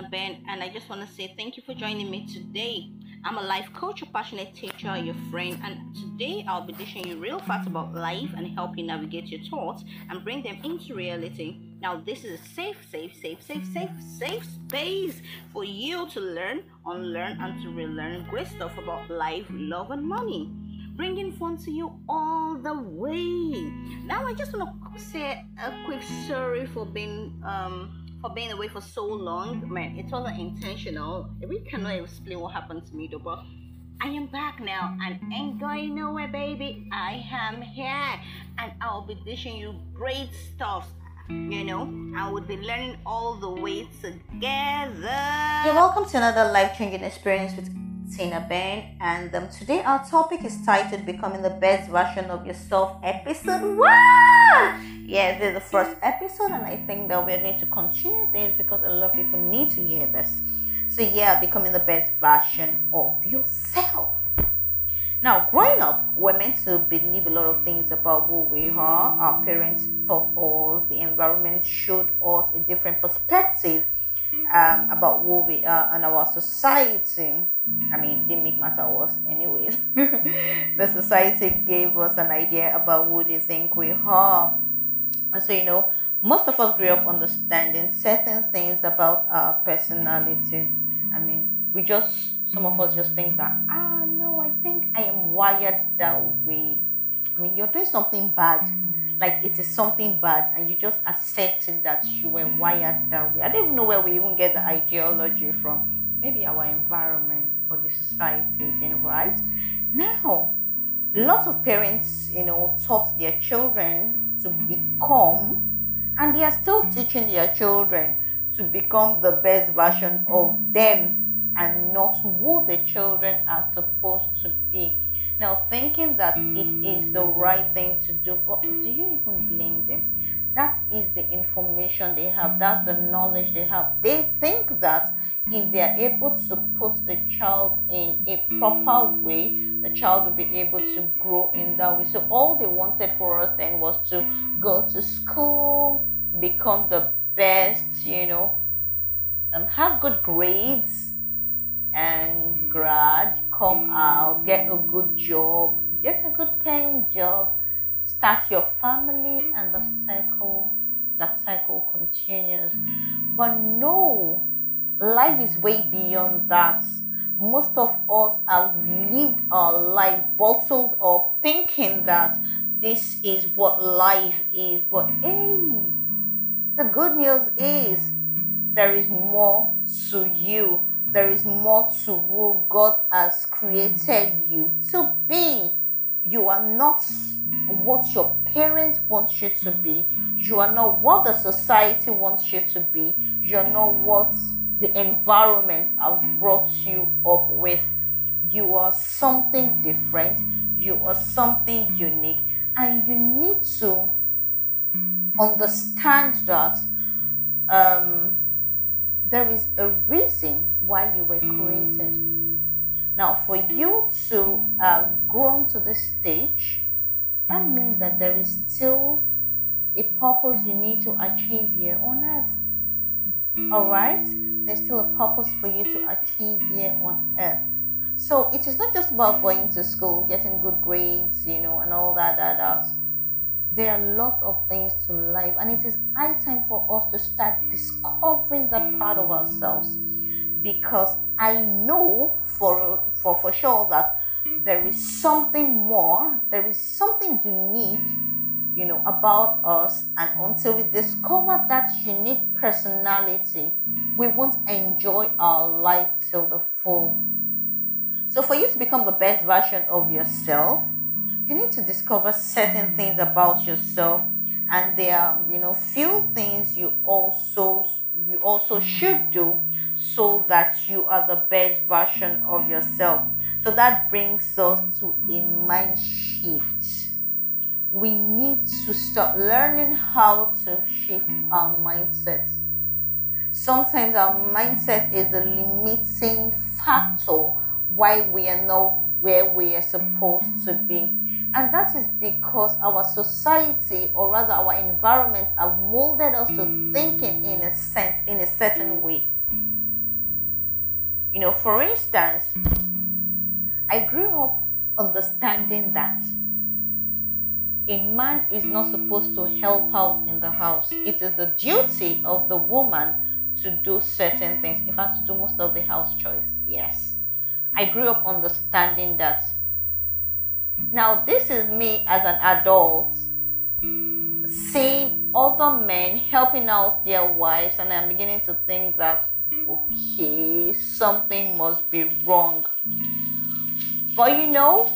Tina Ben, and I just want to say thank you for joining me today. I'm a life coach, a passionate teacher, your friend, and today I'll be teaching you real facts about life and help you navigate your thoughts and bring them into reality. Now, this is a safe, safe, safe, safe, safe, safe space for you to learn, unlearn, and to relearn great stuff about life, love, and money bringing fun to you all the way. Now, I just want to say a quick sorry for being um for being away for so long. Man, it wasn't intentional. We cannot explain what happened to me though, but I am back now and ain't going nowhere, baby. I am here and I'll be dishing you great stuff. You know, I would be learning all the way together. Hey, welcome to another life changing experience with Tina Ben, and um, today our topic is titled Becoming the Best Version of Yourself, episode one. Yeah, this is the first episode, and I think that we're going to continue this because a lot of people need to hear this. So, yeah, becoming the best version of yourself. Now, growing up, we're meant to believe a lot of things about who we are. Our parents taught us, the environment showed us a different perspective um, about who we are and our society. I mean, didn't make matter worse, anyways. the society gave us an idea about who they think we are. So, you know, most of us grew up understanding certain things about our personality. I mean, we just, some of us just think that, ah, no, I think I am wired that way. I mean, you're doing something bad like it is something bad and you just accepting that you were wired that way. I don't even know where we even get the ideology from. Maybe our environment or the society again, right? Now, lots of parents, you know, taught their children to become, and they are still teaching their children to become the best version of them and not who the children are supposed to be. Now, thinking that it is the right thing to do, but do you even blame them? That is the information they have, that's the knowledge they have. They think that if they are able to put the child in a proper way, the child will be able to grow in that way. So, all they wanted for us then was to go to school, become the best, you know, and have good grades and grad, come out, get a good job, get a good paying job, start your family, and the cycle that cycle continues. But no, life is way beyond that. Most of us have lived our life bottled up thinking that this is what life is. But hey, the good news is there is more to you there is more to who God has created you to be. You are not what your parents want you to be. You are not what the society wants you to be. You are not what the environment have brought you up with. You are something different. You are something unique. And you need to understand that um, there is a reason why you were created. Now, for you to have grown to this stage, that means that there is still a purpose you need to achieve here on earth. All right? There's still a purpose for you to achieve here on earth. So it is not just about going to school, getting good grades, you know, and all that, that, that there are a lot of things to life, and it is high time for us to start discovering that part of ourselves. Because I know for for for sure that there is something more, there is something unique, you know, about us, and until we discover that unique personality, we won't enjoy our life till the full. So, for you to become the best version of yourself, you need to discover certain things about yourself and there are you know few things you also you also should do so that you are the best version of yourself. So that brings us to a mind shift. We need to start learning how to shift our mindsets sometimes our mindset is the limiting factor why we are not where we are supposed to be and that is because our society, or rather our environment, have molded us to thinking in a sense, in a certain way. You know, for instance, I grew up understanding that a man is not supposed to help out in the house. It is the duty of the woman to do certain things. In fact, to do most of the house chores. Yes. I grew up understanding that. Now, this is me as an adult seeing other men helping out their wives, and I'm beginning to think that, okay, something must be wrong. But you know,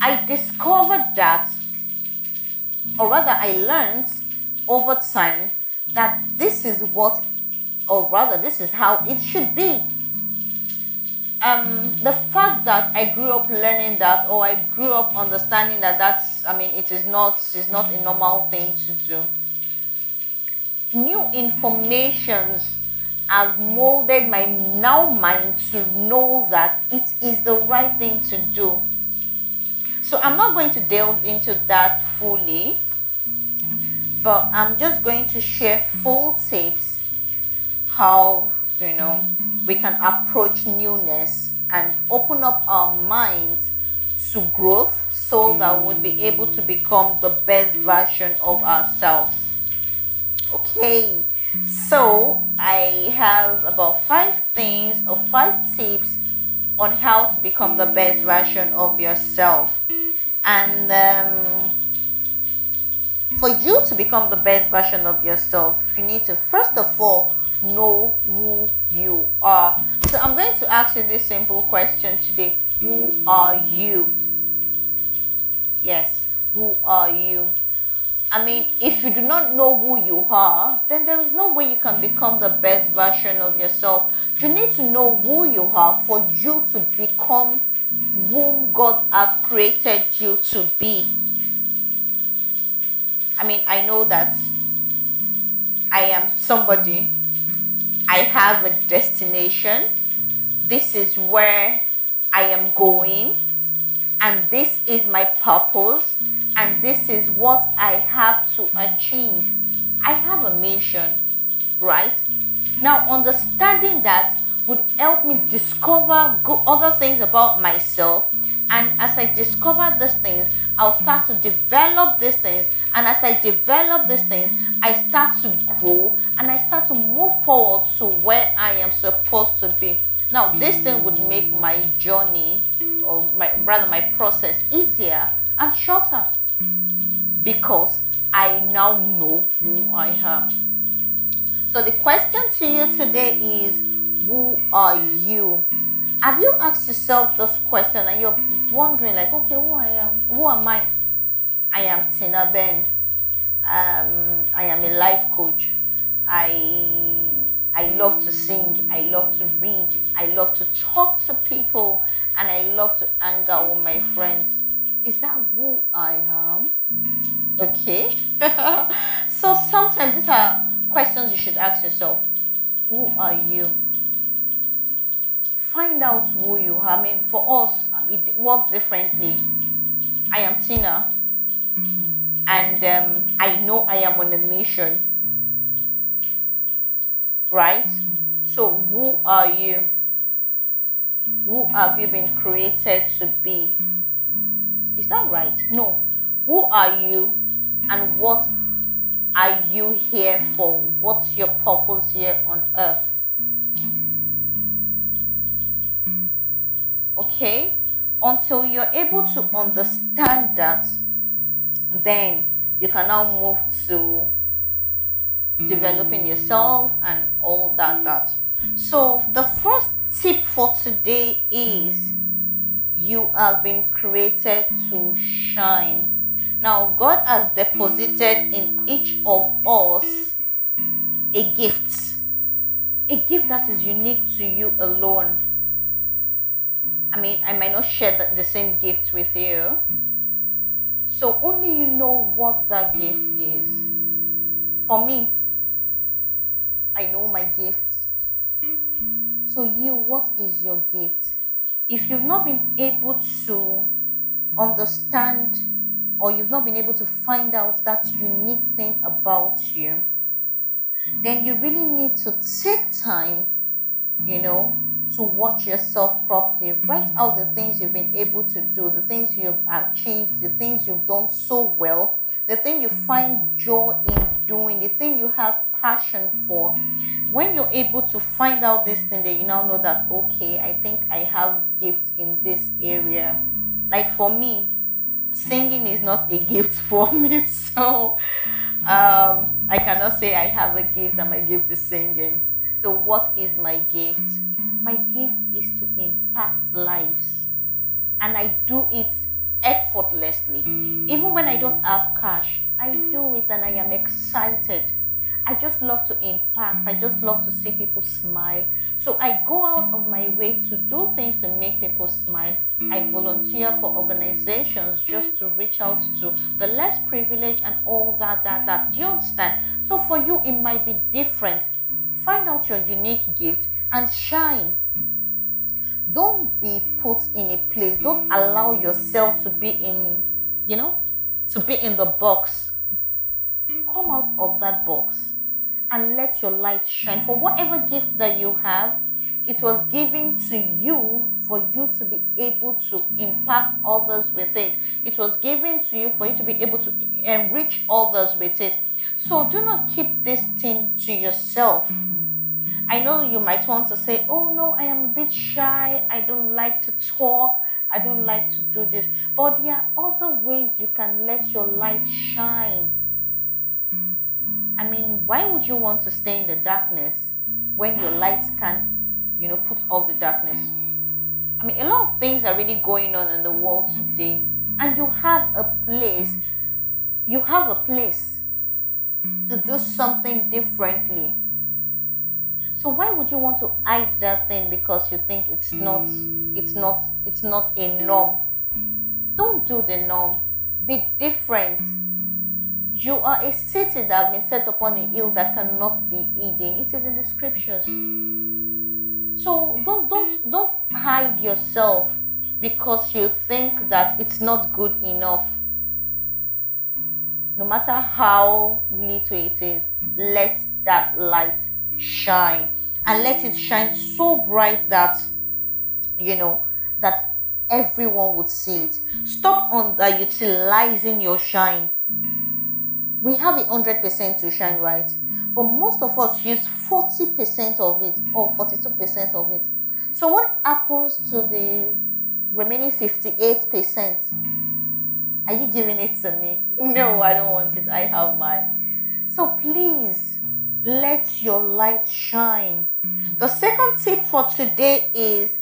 I discovered that, or rather, I learned over time that this is what, or rather, this is how it should be. Um, the fact that I grew up learning that, or I grew up understanding that that's, I mean, it is not, is not a normal thing to do. New informations have molded my now mind to know that it is the right thing to do. So I'm not going to delve into that fully, but I'm just going to share full tips how you know we can approach newness and open up our minds to growth so that we'll be able to become the best version of ourselves. Okay, so I have about five things or five tips on how to become the best version of yourself. And um, for you to become the best version of yourself, you need to first of all know who you are. So I'm going to ask you this simple question today Who are you? Yes, who are you? I mean, if you do not know who you are, then there is no way you can become the best version of yourself. You need to know who you are for you to become whom God has created you to be. I mean, I know that I am somebody, I have a destination, this is where I am going, and this is my purpose and this is what I have to achieve. I have a mission, right? Now, understanding that would help me discover other things about myself. And as I discover these things, I'll start to develop these things. And as I develop these things, I start to grow and I start to move forward to where I am supposed to be. Now, this thing would make my journey, or my, rather my process, easier and shorter because I now know who I am. So the question to you today is who are you? Have you asked yourself this question and you're wondering like, okay, who I am? Who am I? I am Tina Ben. Um, I am a life coach. I I love to sing. I love to read. I love to talk to people, and I love to hang out with my friends. Is that who I am? Okay. so sometimes these are questions you should ask yourself. Who are you? Find out who you are. I mean, for us, it works differently. I am Tina, and um, I know I am on a mission. Right? So, who are you? Who have you been created to be? Is that right? No. Who are you and what are you here for? What's your purpose here on earth? Okay? Until you're able to understand that, then you can now move to developing yourself and all that that so the first tip for today is you have been created to shine. Now, God has deposited in each of us a gift, a gift that is unique to you alone. I mean, I might not share the, the same gift with you. So, only you know what that gift is. For me, I know my gifts. So, you, what is your gift? if you've not been able to understand or you've not been able to find out that unique thing about you, then you really need to take time, you know, to watch yourself properly. Write out the things you've been able to do, the things you've achieved, the things you've done so well, the thing you find joy in doing, the thing you have passion for. When you're able to find out this thing, that you now know that okay, I think I have gifts in this area. Like for me, singing is not a gift for me, so um, I cannot say I have a gift and my gift is singing. So, what is my gift? My gift is to impact lives, and I do it effortlessly. Even when I don't have cash, I do it and I am excited. I just love to impact. I just love to see people smile. So I go out of my way to do things to make people smile. I volunteer for organizations just to reach out to the less privileged and all that, that, that. Do you understand? So for you, it might be different. Find out your unique gift and shine. Don't be put in a place. Don't allow yourself to be in, you know, to be in the box come out of that box and let your light shine. For whatever gift that you have, it was given to you for you to be able to impact others with it. It was given to you for you to be able to enrich others with it. So do not keep this thing to yourself. I know you might want to say, Oh no, I am a bit shy. I don't like to talk. I don't like to do this. But there are other ways you can let your light shine. I mean, why would you want to stay in the darkness when your lights can, you know, put off the darkness? I mean, a lot of things are really going on in the world today, and you have a place, you have a place to do something differently. So why would you want to hide that thing because you think it's not it's not it's not a norm? Don't do the norm. Be different you are a city that has been set upon a hill that cannot be hidden. It is in the scriptures. So don't don't don't hide yourself because you think that it's not good enough. No matter how little it is, let that light shine and let it shine so bright that you know that everyone would see it. Stop underutilizing your shine we have a hundred percent to shine right, but most of us use 40% of it or 42% of it. So what happens to the remaining 58%? Are you giving it to me? No, I don't want it. I have mine. So please let your light shine. The second tip for today is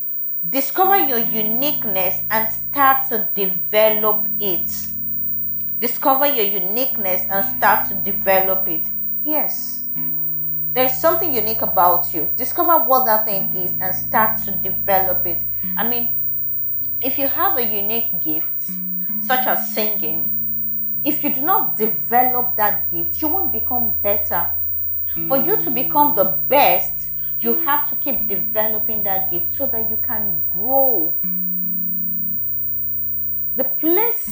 discover your uniqueness and start to develop it. Discover your uniqueness and start to develop it. Yes, there's something unique about you. Discover what that thing is and start to develop it. I mean, if you have a unique gift, such as singing, if you do not develop that gift, you won't become better. For you to become the best, you have to keep developing that gift so that you can grow. The place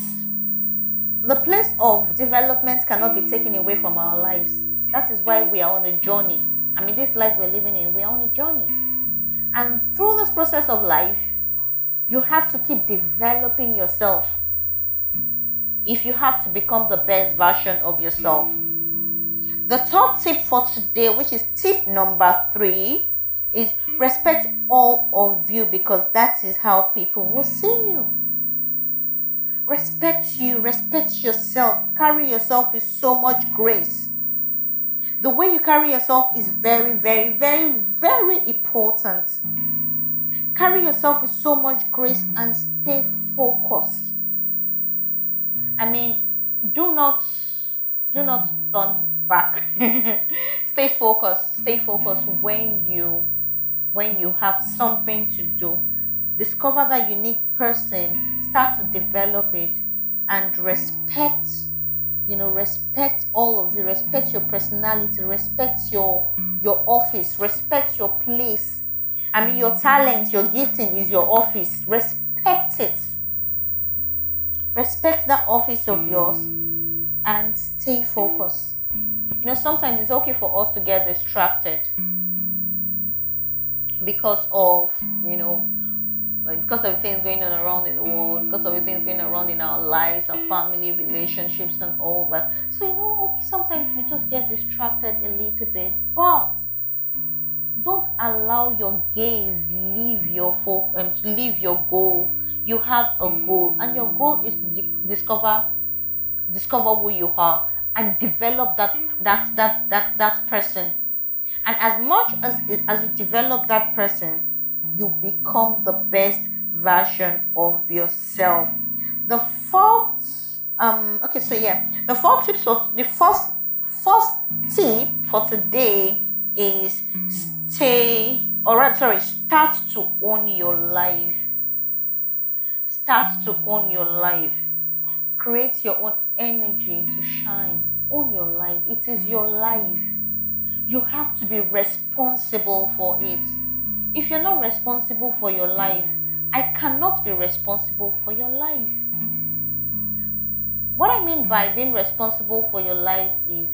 the place of development cannot be taken away from our lives. That is why we are on a journey. I mean, this life we're living in, we are on a journey. And through this process of life, you have to keep developing yourself if you have to become the best version of yourself. The top tip for today, which is tip number three, is respect all of you because that is how people will see you respect you, respect yourself, carry yourself with so much grace. The way you carry yourself is very, very, very, very important. Carry yourself with so much grace and stay focused. I mean, do not do not turn back. stay focused. Stay focused when you when you have something to do discover that unique person, start to develop it, and respect, you know, respect all of you, respect your personality, respect your your office, respect your place. I mean, your talent, your gifting is your office. Respect it. Respect that office of yours and stay focused. You know, sometimes it's okay for us to get distracted because of you know because of things going on around in the world, because of things going around in our lives, our family relationships, and all that. So you know, okay, sometimes we just get distracted a little bit, but don't allow your gaze leave your focus um, leave your goal. You have a goal, and your goal is to di- discover discover who you are and develop that that that that that person. And as much as it, as you develop that person, you become the best version of yourself. The fourth, um, okay, so yeah, the fourth tips for the first first tip for today is stay or right, sorry, start to own your life. Start to own your life. Create your own energy to shine. on your life. It is your life. You have to be responsible for it if you're not responsible for your life, I cannot be responsible for your life. What I mean by being responsible for your life is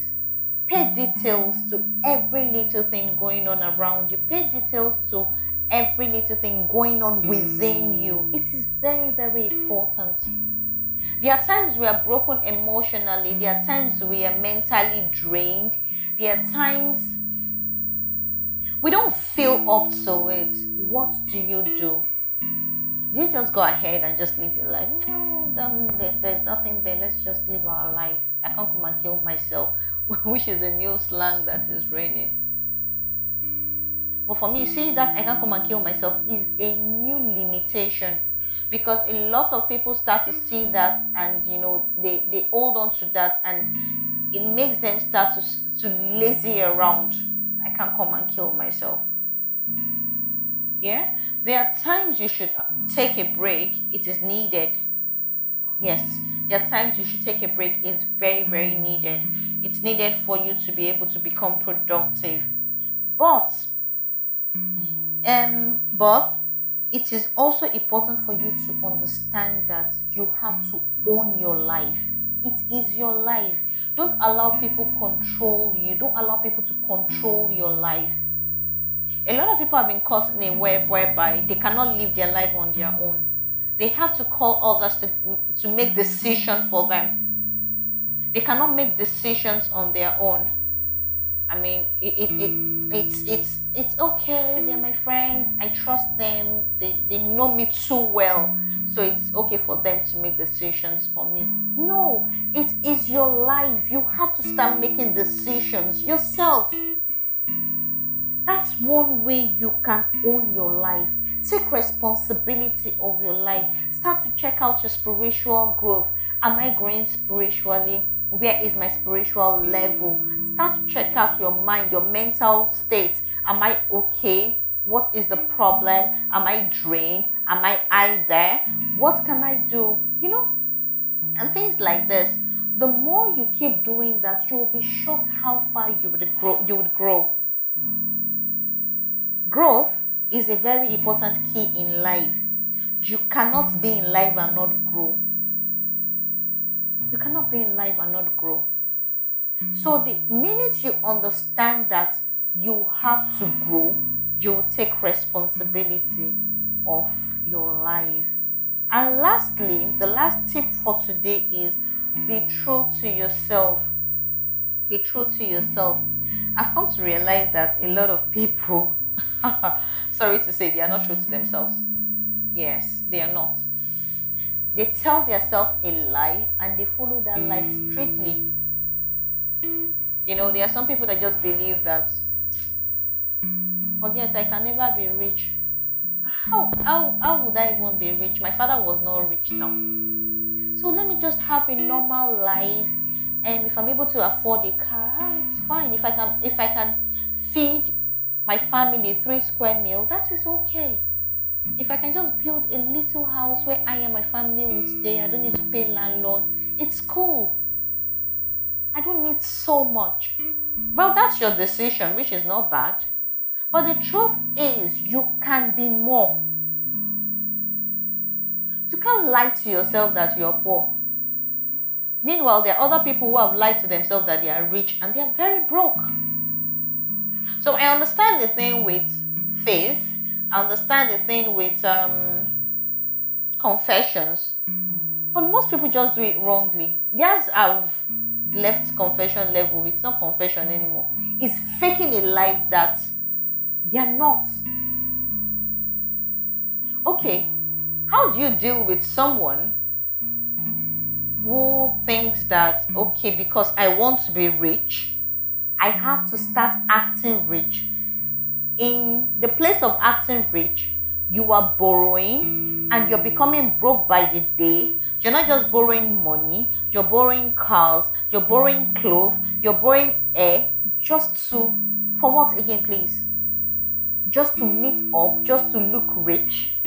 pay details to every little thing going on around you, pay details to every little thing going on within you. It is very, very important. There are times we are broken emotionally, there are times we are mentally drained, there are times we don't feel up to it, what do you do? Do you just go ahead and just live your life? No, there's nothing there. Let's just live our life. I can't come and kill myself, which is a new slang that is raining. But for me, you see that I can't come and kill myself is a new limitation because a lot of people start to see that and you know they, they hold on to that and it makes them start to, to lazy around I can't come and kill myself. Yeah? There are times you should take a break, it is needed. Yes, there are times you should take a break, it's very, very needed. It's needed for you to be able to become productive. But, um, but it is also important for you to understand that you have to own your life. It is your life. Don't allow people control you. Don't allow people to control your life. A lot of people have been caught in a web whereby they cannot live their life on their own. They have to call others to, to make decisions for them. They cannot make decisions on their own. I mean, it, it, it, it's it's it's okay. They're my friends. I trust them. They, they know me too well so it's okay for them to make decisions for me. No, it is your life. You have to start making decisions yourself. That's one way you can own your life. Take responsibility of your life. Start to check out your spiritual growth. Am I growing spiritually? Where is my spiritual level? Start to check out your mind, your mental state. Am I okay? What is the problem? Am I drained? Am I I there? What can I do? You know, and things like this. The more you keep doing that, you will be shocked how far you would grow. You would grow. Growth is a very important key in life. You cannot be in life and not grow. You cannot be in life and not grow. So the minute you understand that you have to grow, you take responsibility of your life. And lastly, the last tip for today is be true to yourself. Be true to yourself. I've come to realize that a lot of people, sorry to say, they are not true to themselves. Yes, they are not. They tell themselves a lie and they follow that lie strictly. You know, there are some people that just believe that forget I can never be rich. How how how would I even be rich? My father was not rich now. So let me just have a normal life and if I'm able to afford a car, ah, it's fine. If I can if I can feed my family three square meal, that is okay. If I can just build a little house where I and my family will stay, I don't need to pay landlord, it's cool. I don't need so much. Well, that's your decision, which is not bad. But the truth is, you can be more. You can't lie to yourself that you're poor. Meanwhile, there are other people who have lied to themselves that they are rich and they are very broke. So I understand the thing with faith, Understand the thing with um, confessions, but most people just do it wrongly. Theirs have left confession level. It's not confession anymore. It's faking a life that they are not. Okay, how do you deal with someone who thinks that, okay, because I want to be rich, I have to start acting rich? In the place of acting rich, you are borrowing and you're becoming broke by the day. You're not just borrowing money, you're borrowing cars, you're borrowing clothes, you're borrowing air just to, for what again, please? Just to meet up, just to look rich.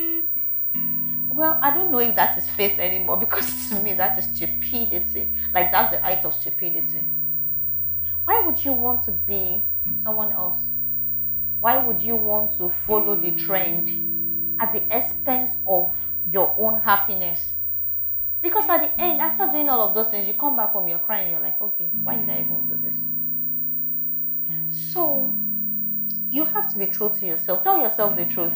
Well, I don't know if that is faith anymore because to me that is stupidity. Like that's the height of stupidity. Why would you want to be someone else? Why would you want to follow the trend at the expense of your own happiness? Because at the end, after doing all of those things, you come back home, you're crying, you're like, okay, why did I even do this? So, you have to be true to yourself. Tell yourself the truth.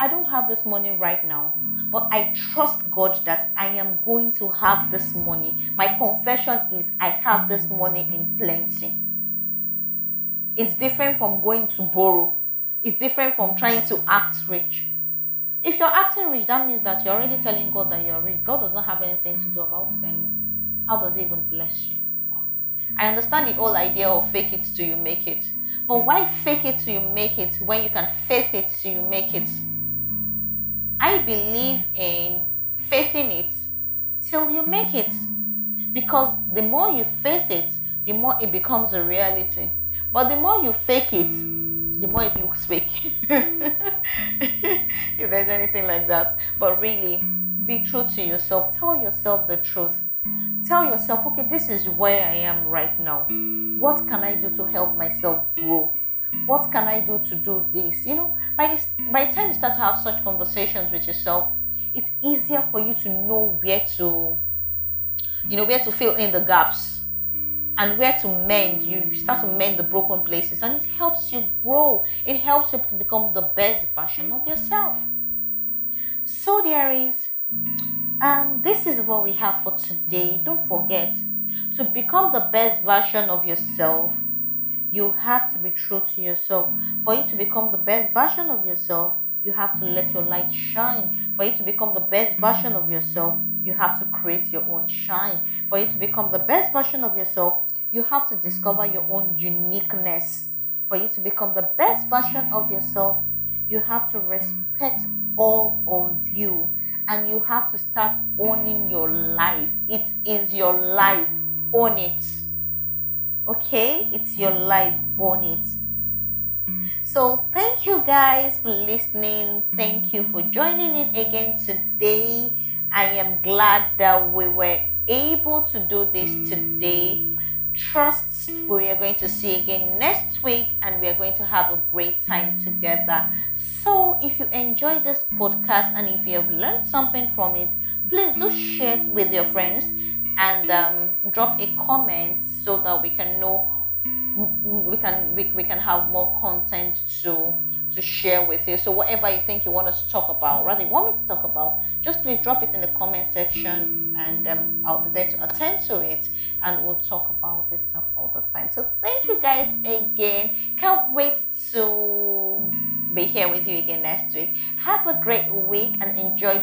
I don't have this money right now, but I trust God that I am going to have this money. My confession is I have this money in plenty. It's different from going to borrow, it's different from trying to act rich. If you're acting rich, that means that you're already telling God that you're rich. God does not have anything to do about it anymore. How does He even bless you? I understand the whole idea of fake it till you make it. But why fake it till you make it when you can faith it till you make it? I believe in faithing it till you make it. Because the more you faith it, the more it becomes a reality. But the more you fake it, the more it looks fake. if there's anything like that. But really, be true to yourself. Tell yourself the truth. Tell yourself, okay, this is where I am right now. What can I do to help myself grow? What can I do to do this? You know, by this by the time you start to have such conversations with yourself, it's easier for you to know where to, you know, where to fill in the gaps and where to mend. You start to mend the broken places, and it helps you grow. It helps you to become the best version of yourself. So there is um, this is what we have for today. Don't forget to become the best version of yourself you have to be true to yourself. For you to become the best version of yourself, you have to let your light shine. For you to become the best version of yourself, you have to create your own shine. For you to become the best version of yourself, you have to discover your own uniqueness. For you to become the best version of yourself, you have to respect all of you and you have to start owning your life. It is your life. Own it. Okay, it's your life, own it. So, thank you guys for listening. Thank you for joining in again today. I am glad that we were able to do this today. Trust we are going to see again next week and we are going to have a great time together. So, if you enjoyed this podcast and if you have learned something from it, please do share it with your friends and um, drop a comment so that we can know we can we, we can have more content to to share with you. So whatever you think you want us to talk about rather you want me to talk about just please drop it in the comment section and um, i'll be there to attend to it and we'll talk about it some other time. So thank you guys again. Can't wait to be here with you again next week. Have a great week and enjoy